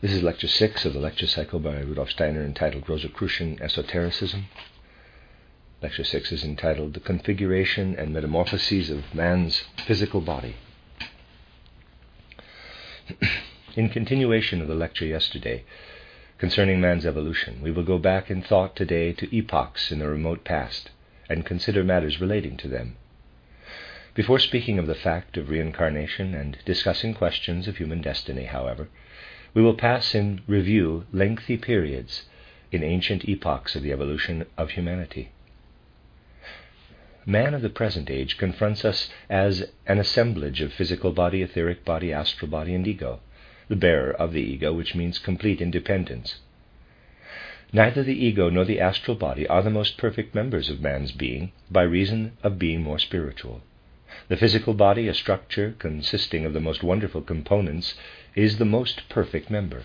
This is Lecture 6 of the lecture cycle by Rudolf Steiner entitled Rosicrucian Esotericism. Lecture 6 is entitled The Configuration and Metamorphoses of Man's Physical Body. in continuation of the lecture yesterday concerning man's evolution, we will go back in thought today to epochs in the remote past and consider matters relating to them. Before speaking of the fact of reincarnation and discussing questions of human destiny, however, we will pass in review lengthy periods in ancient epochs of the evolution of humanity. Man of the present age confronts us as an assemblage of physical body, etheric body, astral body, and ego, the bearer of the ego, which means complete independence. Neither the ego nor the astral body are the most perfect members of man's being by reason of being more spiritual. The physical body, a structure consisting of the most wonderful components, is the most perfect member.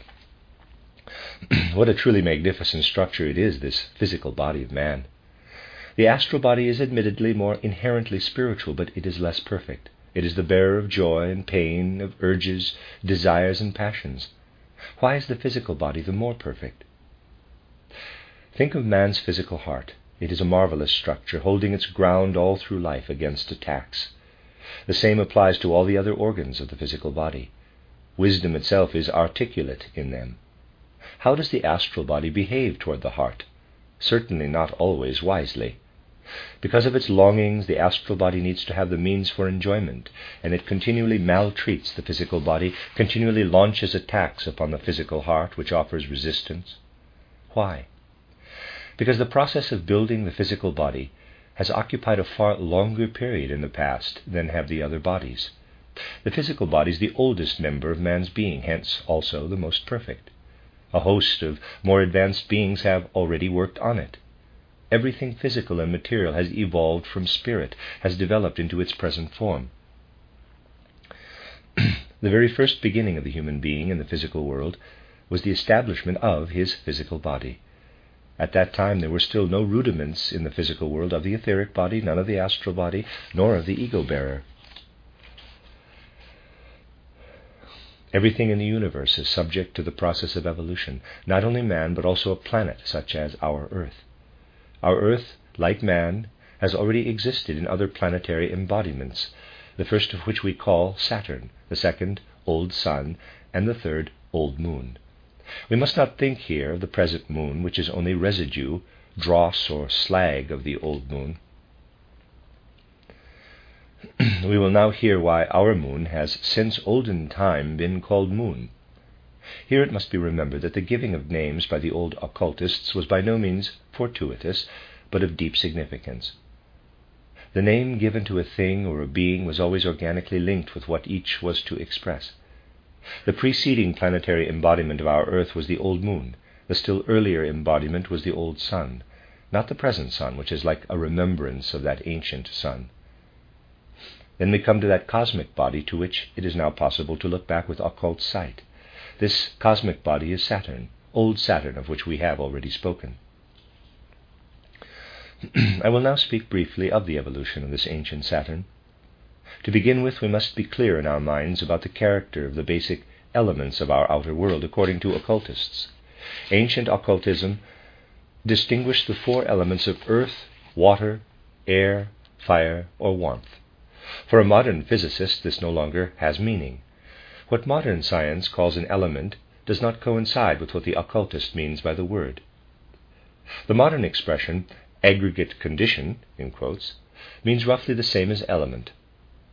what a truly magnificent structure it is, this physical body of man. The astral body is admittedly more inherently spiritual, but it is less perfect. It is the bearer of joy and pain, of urges, desires, and passions. Why is the physical body the more perfect? Think of man's physical heart. It is a marvelous structure, holding its ground all through life against attacks. The same applies to all the other organs of the physical body. Wisdom itself is articulate in them. How does the astral body behave toward the heart? Certainly not always wisely. Because of its longings, the astral body needs to have the means for enjoyment, and it continually maltreats the physical body, continually launches attacks upon the physical heart, which offers resistance. Why? Because the process of building the physical body has occupied a far longer period in the past than have the other bodies. The physical body is the oldest member of man's being, hence also the most perfect. A host of more advanced beings have already worked on it. Everything physical and material has evolved from spirit, has developed into its present form. the very first beginning of the human being in the physical world was the establishment of his physical body. At that time, there were still no rudiments in the physical world of the etheric body, none of the astral body, nor of the ego bearer. Everything in the universe is subject to the process of evolution, not only man, but also a planet such as our Earth. Our Earth, like man, has already existed in other planetary embodiments, the first of which we call Saturn, the second, Old Sun, and the third, Old Moon. We must not think here of the present moon, which is only residue, dross, or slag of the old moon. we will now hear why our moon has since olden time been called moon. Here it must be remembered that the giving of names by the old occultists was by no means fortuitous, but of deep significance. The name given to a thing or a being was always organically linked with what each was to express. The preceding planetary embodiment of our Earth was the old moon. The still earlier embodiment was the old sun, not the present sun, which is like a remembrance of that ancient sun. Then we come to that cosmic body to which it is now possible to look back with occult sight. This cosmic body is Saturn, old Saturn, of which we have already spoken. I will now speak briefly of the evolution of this ancient Saturn. To begin with, we must be clear in our minds about the character of the basic elements of our outer world according to occultists. Ancient occultism distinguished the four elements of earth, water, air, fire, or warmth. For a modern physicist, this no longer has meaning. What modern science calls an element does not coincide with what the occultist means by the word. The modern expression, aggregate condition, quotes, means roughly the same as element.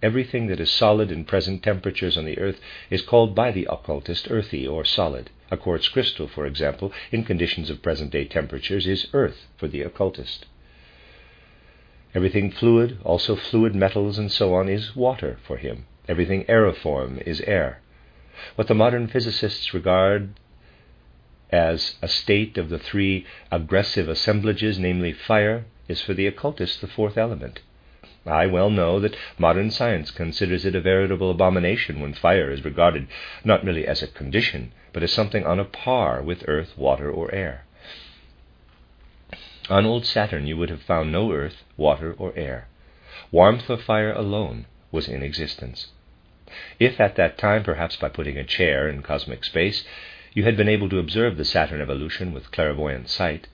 Everything that is solid in present temperatures on the earth is called by the occultist earthy or solid. A quartz crystal, for example, in conditions of present day temperatures, is earth for the occultist. Everything fluid, also fluid metals and so on, is water for him. Everything aeriform is air. What the modern physicists regard as a state of the three aggressive assemblages, namely fire, is for the occultist the fourth element. I well know that modern science considers it a veritable abomination when fire is regarded not merely as a condition, but as something on a par with earth, water, or air. On old Saturn, you would have found no earth, water, or air. Warmth or fire alone was in existence. If at that time, perhaps by putting a chair in cosmic space, you had been able to observe the Saturn evolution with clairvoyant sight,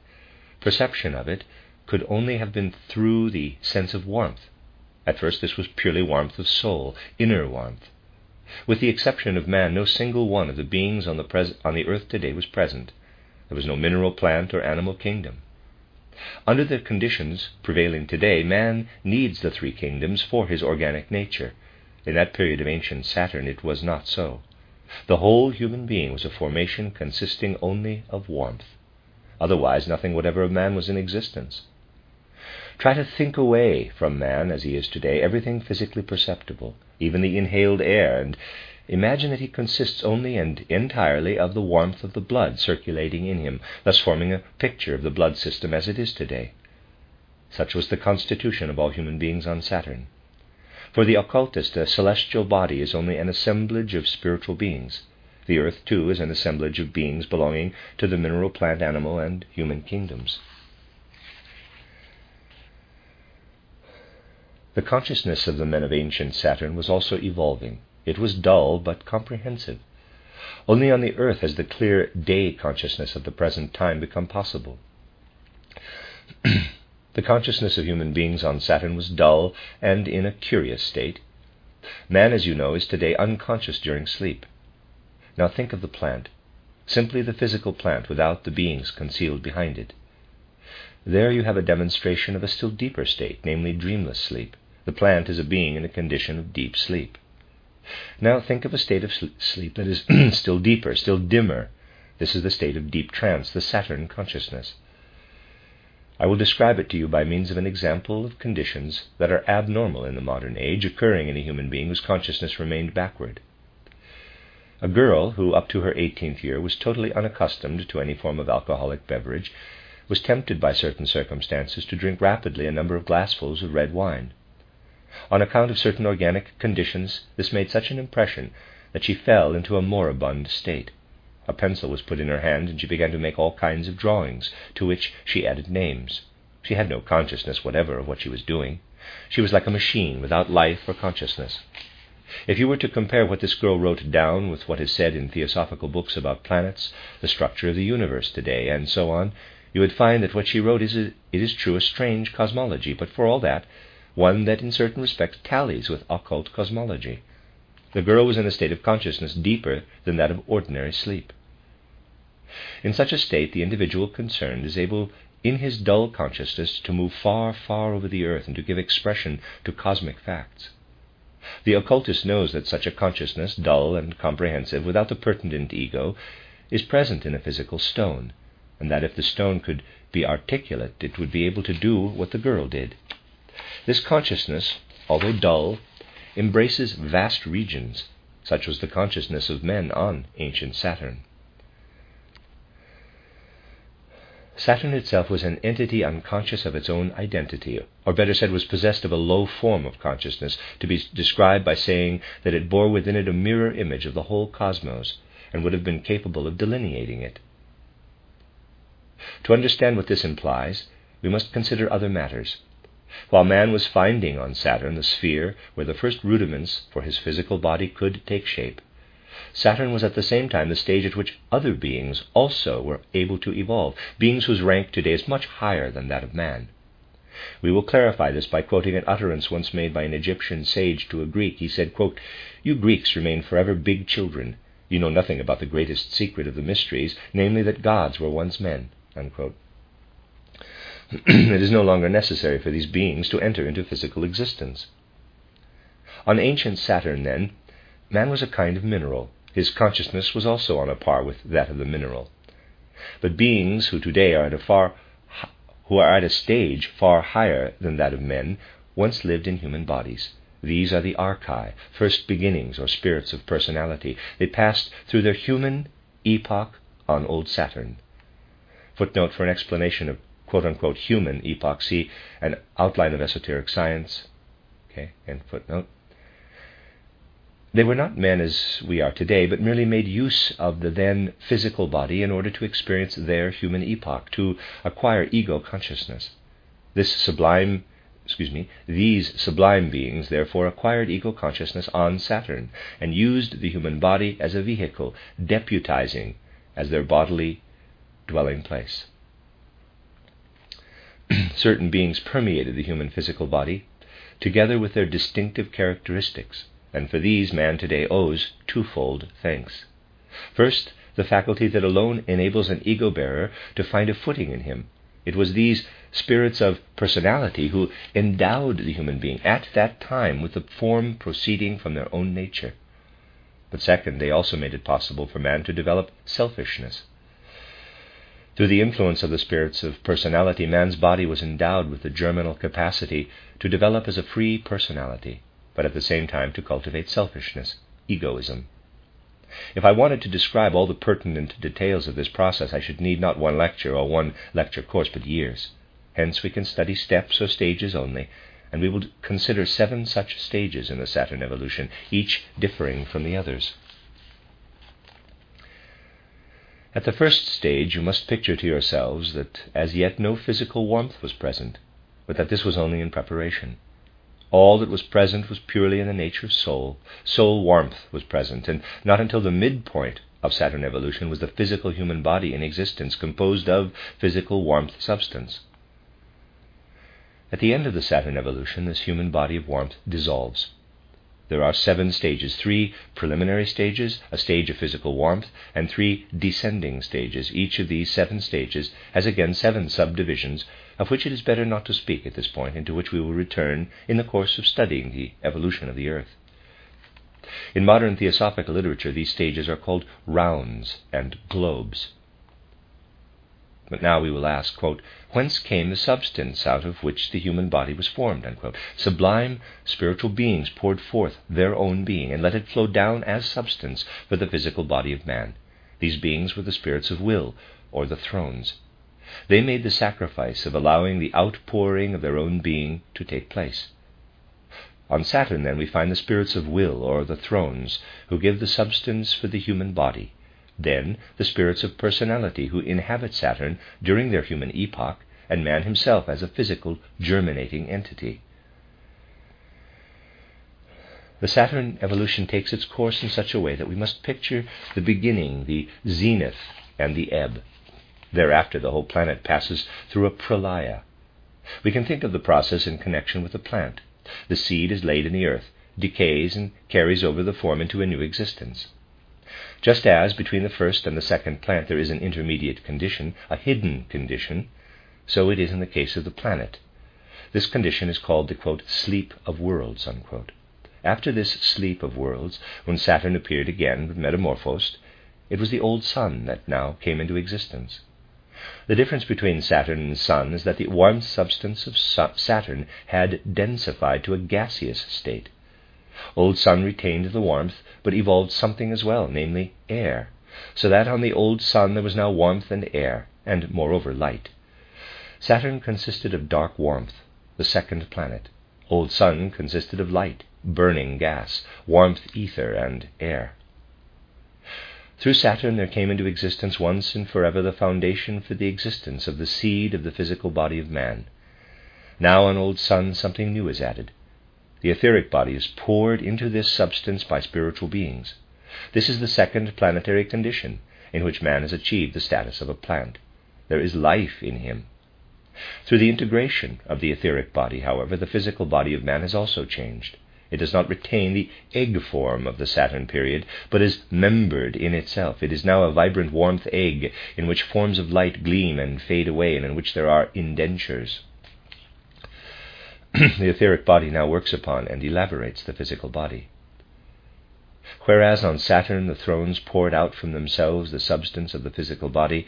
perception of it could only have been through the sense of warmth. At first, this was purely warmth of soul, inner warmth. With the exception of man, no single one of the beings on the, pres- on the earth today was present. There was no mineral, plant, or animal kingdom. Under the conditions prevailing today, man needs the three kingdoms for his organic nature. In that period of ancient Saturn, it was not so. The whole human being was a formation consisting only of warmth. Otherwise, nothing whatever of man was in existence. Try to think away from man as he is today everything physically perceptible, even the inhaled air, and imagine that he consists only and entirely of the warmth of the blood circulating in him, thus forming a picture of the blood system as it is today. Such was the constitution of all human beings on Saturn. For the occultist, a celestial body is only an assemblage of spiritual beings. The earth, too, is an assemblage of beings belonging to the mineral, plant, animal, and human kingdoms. The consciousness of the men of ancient Saturn was also evolving. It was dull but comprehensive. Only on the earth has the clear day consciousness of the present time become possible. the consciousness of human beings on Saturn was dull and in a curious state. Man, as you know, is today unconscious during sleep. Now think of the plant, simply the physical plant without the beings concealed behind it. There you have a demonstration of a still deeper state, namely dreamless sleep. The plant is a being in a condition of deep sleep. Now think of a state of sleep that is still deeper, still dimmer. This is the state of deep trance, the Saturn consciousness. I will describe it to you by means of an example of conditions that are abnormal in the modern age, occurring in a human being whose consciousness remained backward. A girl who, up to her 18th year, was totally unaccustomed to any form of alcoholic beverage, was tempted by certain circumstances to drink rapidly a number of glassfuls of red wine. On account of certain organic conditions, this made such an impression that she fell into a moribund state. A pencil was put in her hand, and she began to make all kinds of drawings, to which she added names. She had no consciousness whatever of what she was doing. She was like a machine without life or consciousness. If you were to compare what this girl wrote down with what is said in theosophical books about planets, the structure of the universe today, and so on, you would find that what she wrote is, a, it is true, a strange cosmology, but for all that, one that in certain respects tallies with occult cosmology. The girl was in a state of consciousness deeper than that of ordinary sleep. In such a state, the individual concerned is able, in his dull consciousness, to move far, far over the earth and to give expression to cosmic facts. The occultist knows that such a consciousness, dull and comprehensive, without the pertinent ego, is present in a physical stone, and that if the stone could be articulate, it would be able to do what the girl did. This consciousness, although dull, embraces vast regions. Such was the consciousness of men on ancient Saturn. Saturn itself was an entity unconscious of its own identity, or better said, was possessed of a low form of consciousness, to be described by saying that it bore within it a mirror image of the whole cosmos, and would have been capable of delineating it. To understand what this implies, we must consider other matters. While man was finding on Saturn the sphere where the first rudiments for his physical body could take shape, Saturn was at the same time the stage at which other beings also were able to evolve, beings whose rank today is much higher than that of man. We will clarify this by quoting an utterance once made by an Egyptian sage to a Greek. He said, quote, You Greeks remain forever big children. You know nothing about the greatest secret of the mysteries, namely that gods were once men. Unquote. it is no longer necessary for these beings to enter into physical existence. On ancient Saturn, then, man was a kind of mineral. His consciousness was also on a par with that of the mineral. But beings who today are at a far who are at a stage far higher than that of men once lived in human bodies. These are the archai, first beginnings or spirits of personality. They passed through their human epoch on old Saturn. Footnote for an explanation of quote unquote human see an outline of esoteric science. Okay, end footnote. They were not men as we are today, but merely made use of the then physical body in order to experience their human epoch, to acquire ego consciousness. This sublime excuse me, these sublime beings therefore acquired ego consciousness on Saturn and used the human body as a vehicle, deputizing as their bodily dwelling place. Certain beings permeated the human physical body, together with their distinctive characteristics, and for these man today owes twofold thanks. First, the faculty that alone enables an ego bearer to find a footing in him. It was these spirits of personality who endowed the human being at that time with the form proceeding from their own nature. But second, they also made it possible for man to develop selfishness. Through the influence of the spirits of personality, man's body was endowed with the germinal capacity to develop as a free personality, but at the same time to cultivate selfishness, egoism. If I wanted to describe all the pertinent details of this process, I should need not one lecture or one lecture course, but years. Hence, we can study steps or stages only, and we will consider seven such stages in the Saturn evolution, each differing from the others. At the first stage, you must picture to yourselves that as yet no physical warmth was present, but that this was only in preparation. All that was present was purely in the nature of soul. Soul warmth was present, and not until the midpoint of Saturn evolution was the physical human body in existence composed of physical warmth substance. At the end of the Saturn evolution, this human body of warmth dissolves. There are seven stages three preliminary stages, a stage of physical warmth, and three descending stages. Each of these seven stages has again seven subdivisions, of which it is better not to speak at this point, and to which we will return in the course of studying the evolution of the earth. In modern theosophical literature, these stages are called rounds and globes. But now we will ask, quote, whence came the substance out of which the human body was formed? Unquote. Sublime spiritual beings poured forth their own being and let it flow down as substance for the physical body of man. These beings were the spirits of will, or the thrones. They made the sacrifice of allowing the outpouring of their own being to take place. On Saturn, then, we find the spirits of will, or the thrones, who give the substance for the human body. Then the spirits of personality who inhabit Saturn during their human epoch, and man himself as a physical, germinating entity. The Saturn evolution takes its course in such a way that we must picture the beginning, the zenith, and the ebb. Thereafter, the whole planet passes through a pralaya. We can think of the process in connection with a plant. The seed is laid in the earth, decays, and carries over the form into a new existence. Just as between the first and the second plant there is an intermediate condition, a hidden condition, so it is in the case of the planet. This condition is called the quote, sleep of worlds. Unquote. After this sleep of worlds, when Saturn appeared again Metamorphosed, it was the old sun that now came into existence. The difference between Saturn and the Sun is that the warm substance of Saturn had densified to a gaseous state. Old Sun retained the warmth, but evolved something as well, namely air, so that on the old Sun there was now warmth and air, and moreover light. Saturn consisted of dark warmth, the second planet. Old Sun consisted of light, burning gas, warmth, ether, and air. Through Saturn there came into existence once and forever the foundation for the existence of the seed of the physical body of man. Now on Old Sun something new is added. The etheric body is poured into this substance by spiritual beings. This is the second planetary condition in which man has achieved the status of a plant. There is life in him. Through the integration of the etheric body, however, the physical body of man has also changed. It does not retain the egg form of the Saturn period, but is membered in itself. It is now a vibrant warmth egg in which forms of light gleam and fade away, and in which there are indentures. the etheric body now works upon and elaborates the physical body. Whereas on Saturn the thrones poured out from themselves the substance of the physical body,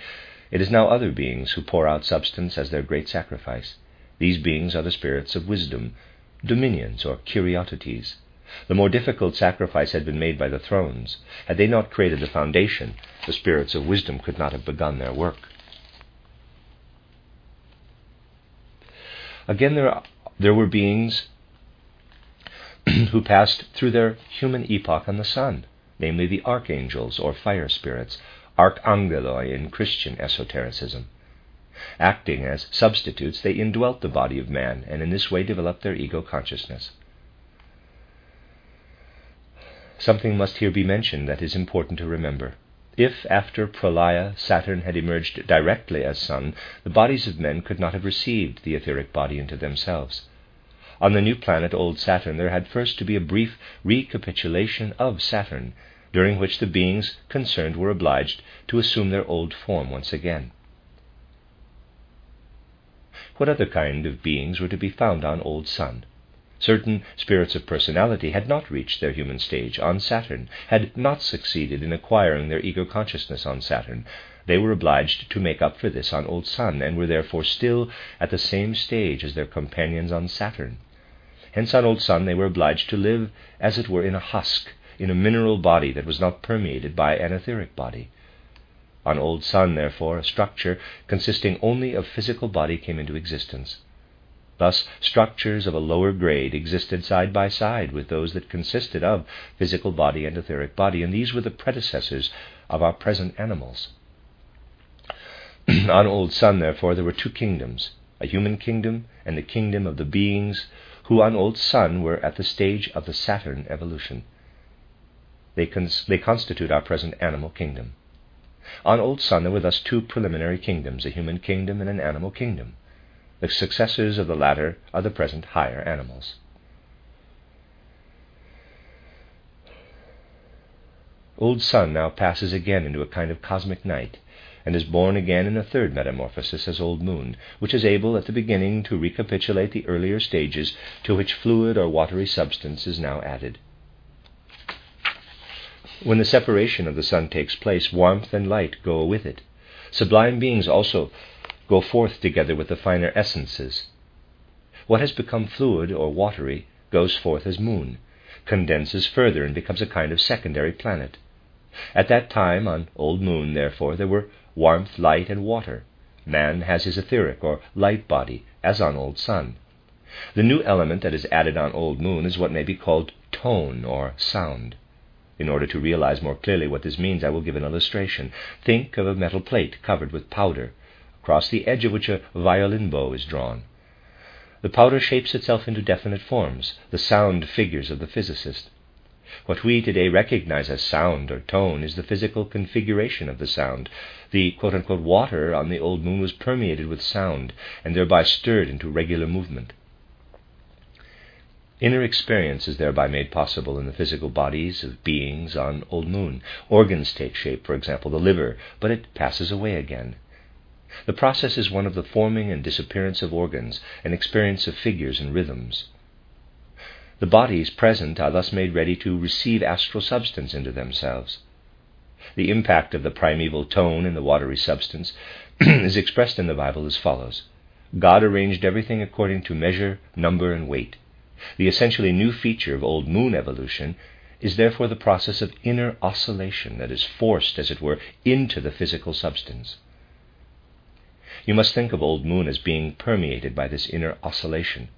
it is now other beings who pour out substance as their great sacrifice. These beings are the spirits of wisdom, dominions or Kyriotetes. The more difficult sacrifice had been made by the thrones. Had they not created the foundation, the spirits of wisdom could not have begun their work. Again, there, there were beings who passed through their human epoch on the sun, namely the archangels or fire spirits, archangeloi in Christian esotericism. Acting as substitutes, they indwelt the body of man and in this way developed their ego consciousness. Something must here be mentioned that is important to remember. If, after Pralaya, Saturn had emerged directly as sun, the bodies of men could not have received the etheric body into themselves. On the new planet, old Saturn, there had first to be a brief recapitulation of Saturn, during which the beings concerned were obliged to assume their old form once again. What other kind of beings were to be found on Old Sun? Certain spirits of personality had not reached their human stage on Saturn, had not succeeded in acquiring their ego consciousness on Saturn. They were obliged to make up for this on Old Sun, and were therefore still at the same stage as their companions on Saturn. Hence, on Old Sun, they were obliged to live, as it were, in a husk, in a mineral body that was not permeated by an etheric body. On Old Sun, therefore, a structure consisting only of physical body came into existence. Thus, structures of a lower grade existed side by side with those that consisted of physical body and etheric body, and these were the predecessors of our present animals. On Old Sun, therefore, there were two kingdoms a human kingdom and the kingdom of the beings who on Old Sun were at the stage of the Saturn evolution. They, cons- they constitute our present animal kingdom. On Old Sun, there were thus two preliminary kingdoms a human kingdom and an animal kingdom. The successors of the latter are the present higher animals. Old Sun now passes again into a kind of cosmic night, and is born again in a third metamorphosis as Old Moon, which is able at the beginning to recapitulate the earlier stages to which fluid or watery substance is now added. When the separation of the sun takes place, warmth and light go with it. Sublime beings also go forth together with the finer essences. What has become fluid or watery goes forth as moon, condenses further, and becomes a kind of secondary planet. At that time, on Old Moon, therefore, there were warmth, light, and water. Man has his etheric or light body, as on Old Sun. The new element that is added on Old Moon is what may be called tone or sound. In order to realize more clearly what this means, I will give an illustration. Think of a metal plate covered with powder across the edge of which a violin bow is drawn. The powder shapes itself into definite forms, the sound figures of the physicist. What we today recognize as sound or tone is the physical configuration of the sound. The quote unquote water on the old moon was permeated with sound and thereby stirred into regular movement. Inner experience is thereby made possible in the physical bodies of beings on Old Moon. Organs take shape, for example, the liver, but it passes away again. The process is one of the forming and disappearance of organs, an experience of figures and rhythms. The bodies present are thus made ready to receive astral substance into themselves. The impact of the primeval tone in the watery substance is expressed in the Bible as follows God arranged everything according to measure, number, and weight. The essentially new feature of old moon evolution is therefore the process of inner oscillation that is forced, as it were, into the physical substance. You must think of Old Moon as being permeated by this inner oscillation,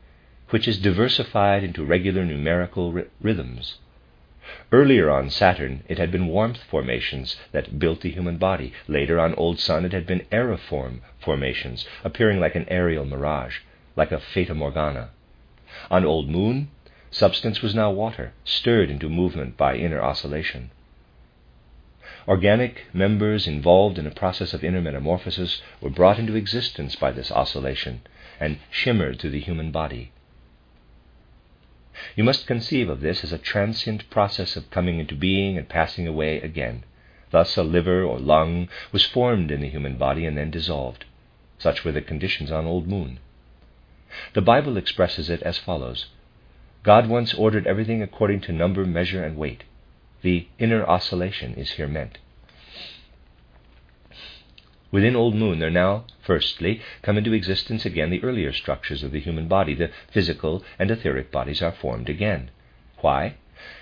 which is diversified into regular numerical ry- rhythms. Earlier on Saturn, it had been warmth formations that built the human body. Later on Old Sun, it had been aeriform formations, appearing like an aerial mirage, like a fata morgana. On Old Moon, substance was now water, stirred into movement by inner oscillation. Organic members involved in a process of inner metamorphosis were brought into existence by this oscillation and shimmered through the human body. You must conceive of this as a transient process of coming into being and passing away again. Thus, a liver or lung was formed in the human body and then dissolved. Such were the conditions on Old Moon. The Bible expresses it as follows God once ordered everything according to number, measure, and weight. The inner oscillation is here meant. Within Old Moon, there now, firstly, come into existence again the earlier structures of the human body. The physical and etheric bodies are formed again. Why?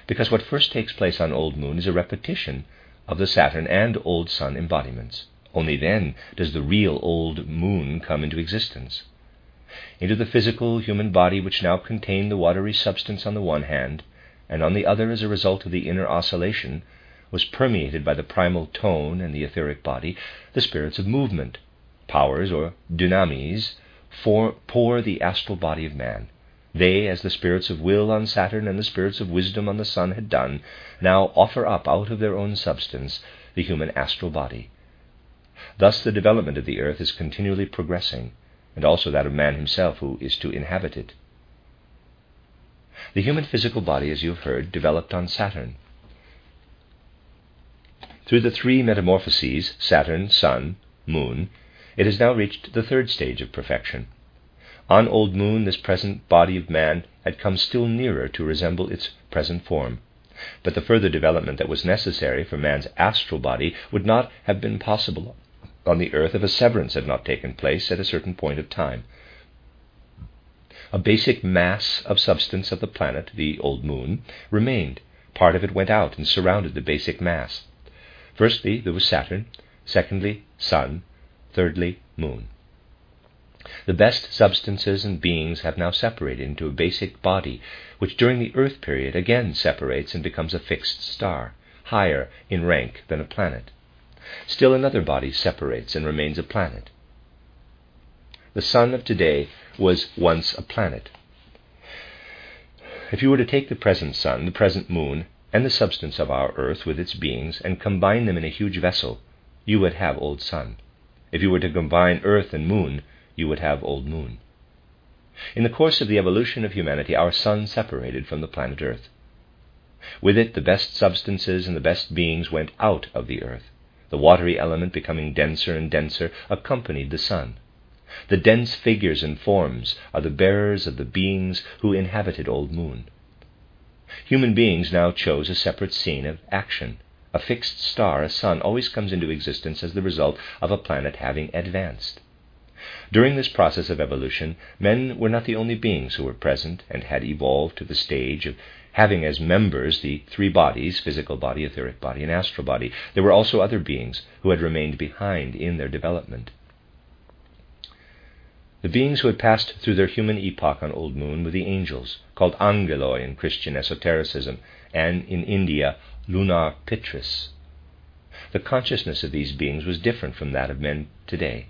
Because what first takes place on Old Moon is a repetition of the Saturn and Old Sun embodiments. Only then does the real Old Moon come into existence. Into the physical human body, which now contained the watery substance on the one hand, and on the other, as a result of the inner oscillation, was permeated by the primal tone and the etheric body, the spirits of movement, powers or dynamis, for, pour the astral body of man. They, as the spirits of will on Saturn and the spirits of wisdom on the Sun had done, now offer up out of their own substance the human astral body. Thus, the development of the earth is continually progressing, and also that of man himself who is to inhabit it. The human physical body, as you have heard, developed on Saturn. Through the three metamorphoses Saturn, Sun, Moon it has now reached the third stage of perfection. On Old Moon, this present body of man had come still nearer to resemble its present form. But the further development that was necessary for man's astral body would not have been possible on the earth if a severance had not taken place at a certain point of time. A basic mass of substance of the planet, the old moon, remained. Part of it went out and surrounded the basic mass. Firstly, there was Saturn. Secondly, Sun. Thirdly, Moon. The best substances and beings have now separated into a basic body, which during the Earth period again separates and becomes a fixed star, higher in rank than a planet. Still another body separates and remains a planet. The sun of today was once a planet. If you were to take the present sun, the present moon, and the substance of our earth with its beings and combine them in a huge vessel, you would have old sun. If you were to combine earth and moon, you would have old moon. In the course of the evolution of humanity, our sun separated from the planet Earth. With it, the best substances and the best beings went out of the earth. The watery element, becoming denser and denser, accompanied the sun. The dense figures and forms are the bearers of the beings who inhabited Old Moon. Human beings now chose a separate scene of action. A fixed star, a sun, always comes into existence as the result of a planet having advanced. During this process of evolution, men were not the only beings who were present and had evolved to the stage of having as members the three bodies physical body, etheric body, and astral body. There were also other beings who had remained behind in their development. The beings who had passed through their human epoch on Old Moon were the angels, called angeloi in Christian esotericism, and in India, lunar pitris. The consciousness of these beings was different from that of men today.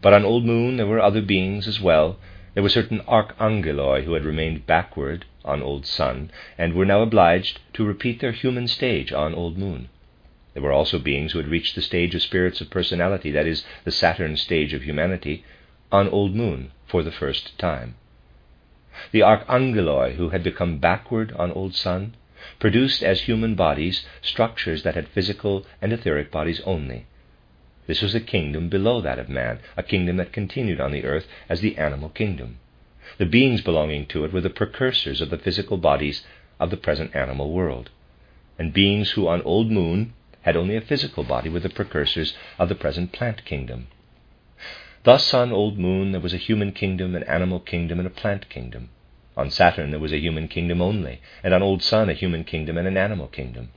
But on Old Moon there were other beings as well. There were certain archangeloi who had remained backward on Old Sun and were now obliged to repeat their human stage on Old Moon. There were also beings who had reached the stage of spirits of personality, that is, the Saturn stage of humanity, on Old Moon for the first time. The archangeloi who had become backward on Old Sun produced as human bodies structures that had physical and etheric bodies only, this was a kingdom below that of man, a kingdom that continued on the earth as the animal kingdom. The beings belonging to it were the precursors of the physical bodies of the present animal world. And beings who on Old Moon had only a physical body were the precursors of the present plant kingdom. Thus, on Old Moon, there was a human kingdom, an animal kingdom, and a plant kingdom. On Saturn, there was a human kingdom only, and on Old Sun, a human kingdom and an animal kingdom.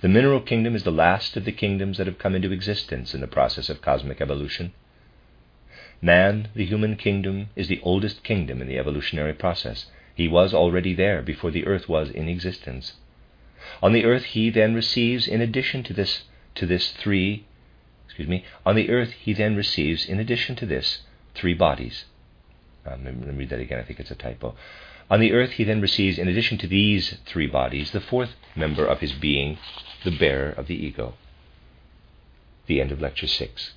The mineral kingdom is the last of the kingdoms that have come into existence in the process of cosmic evolution. Man, the human kingdom, is the oldest kingdom in the evolutionary process. He was already there before the earth was in existence. On the earth he then receives in addition to this to this three excuse me, on the earth he then receives in addition to this three bodies. Um, let me read that again, I think it's a typo. On the earth, he then receives, in addition to these three bodies, the fourth member of his being, the bearer of the ego. The end of Lecture 6.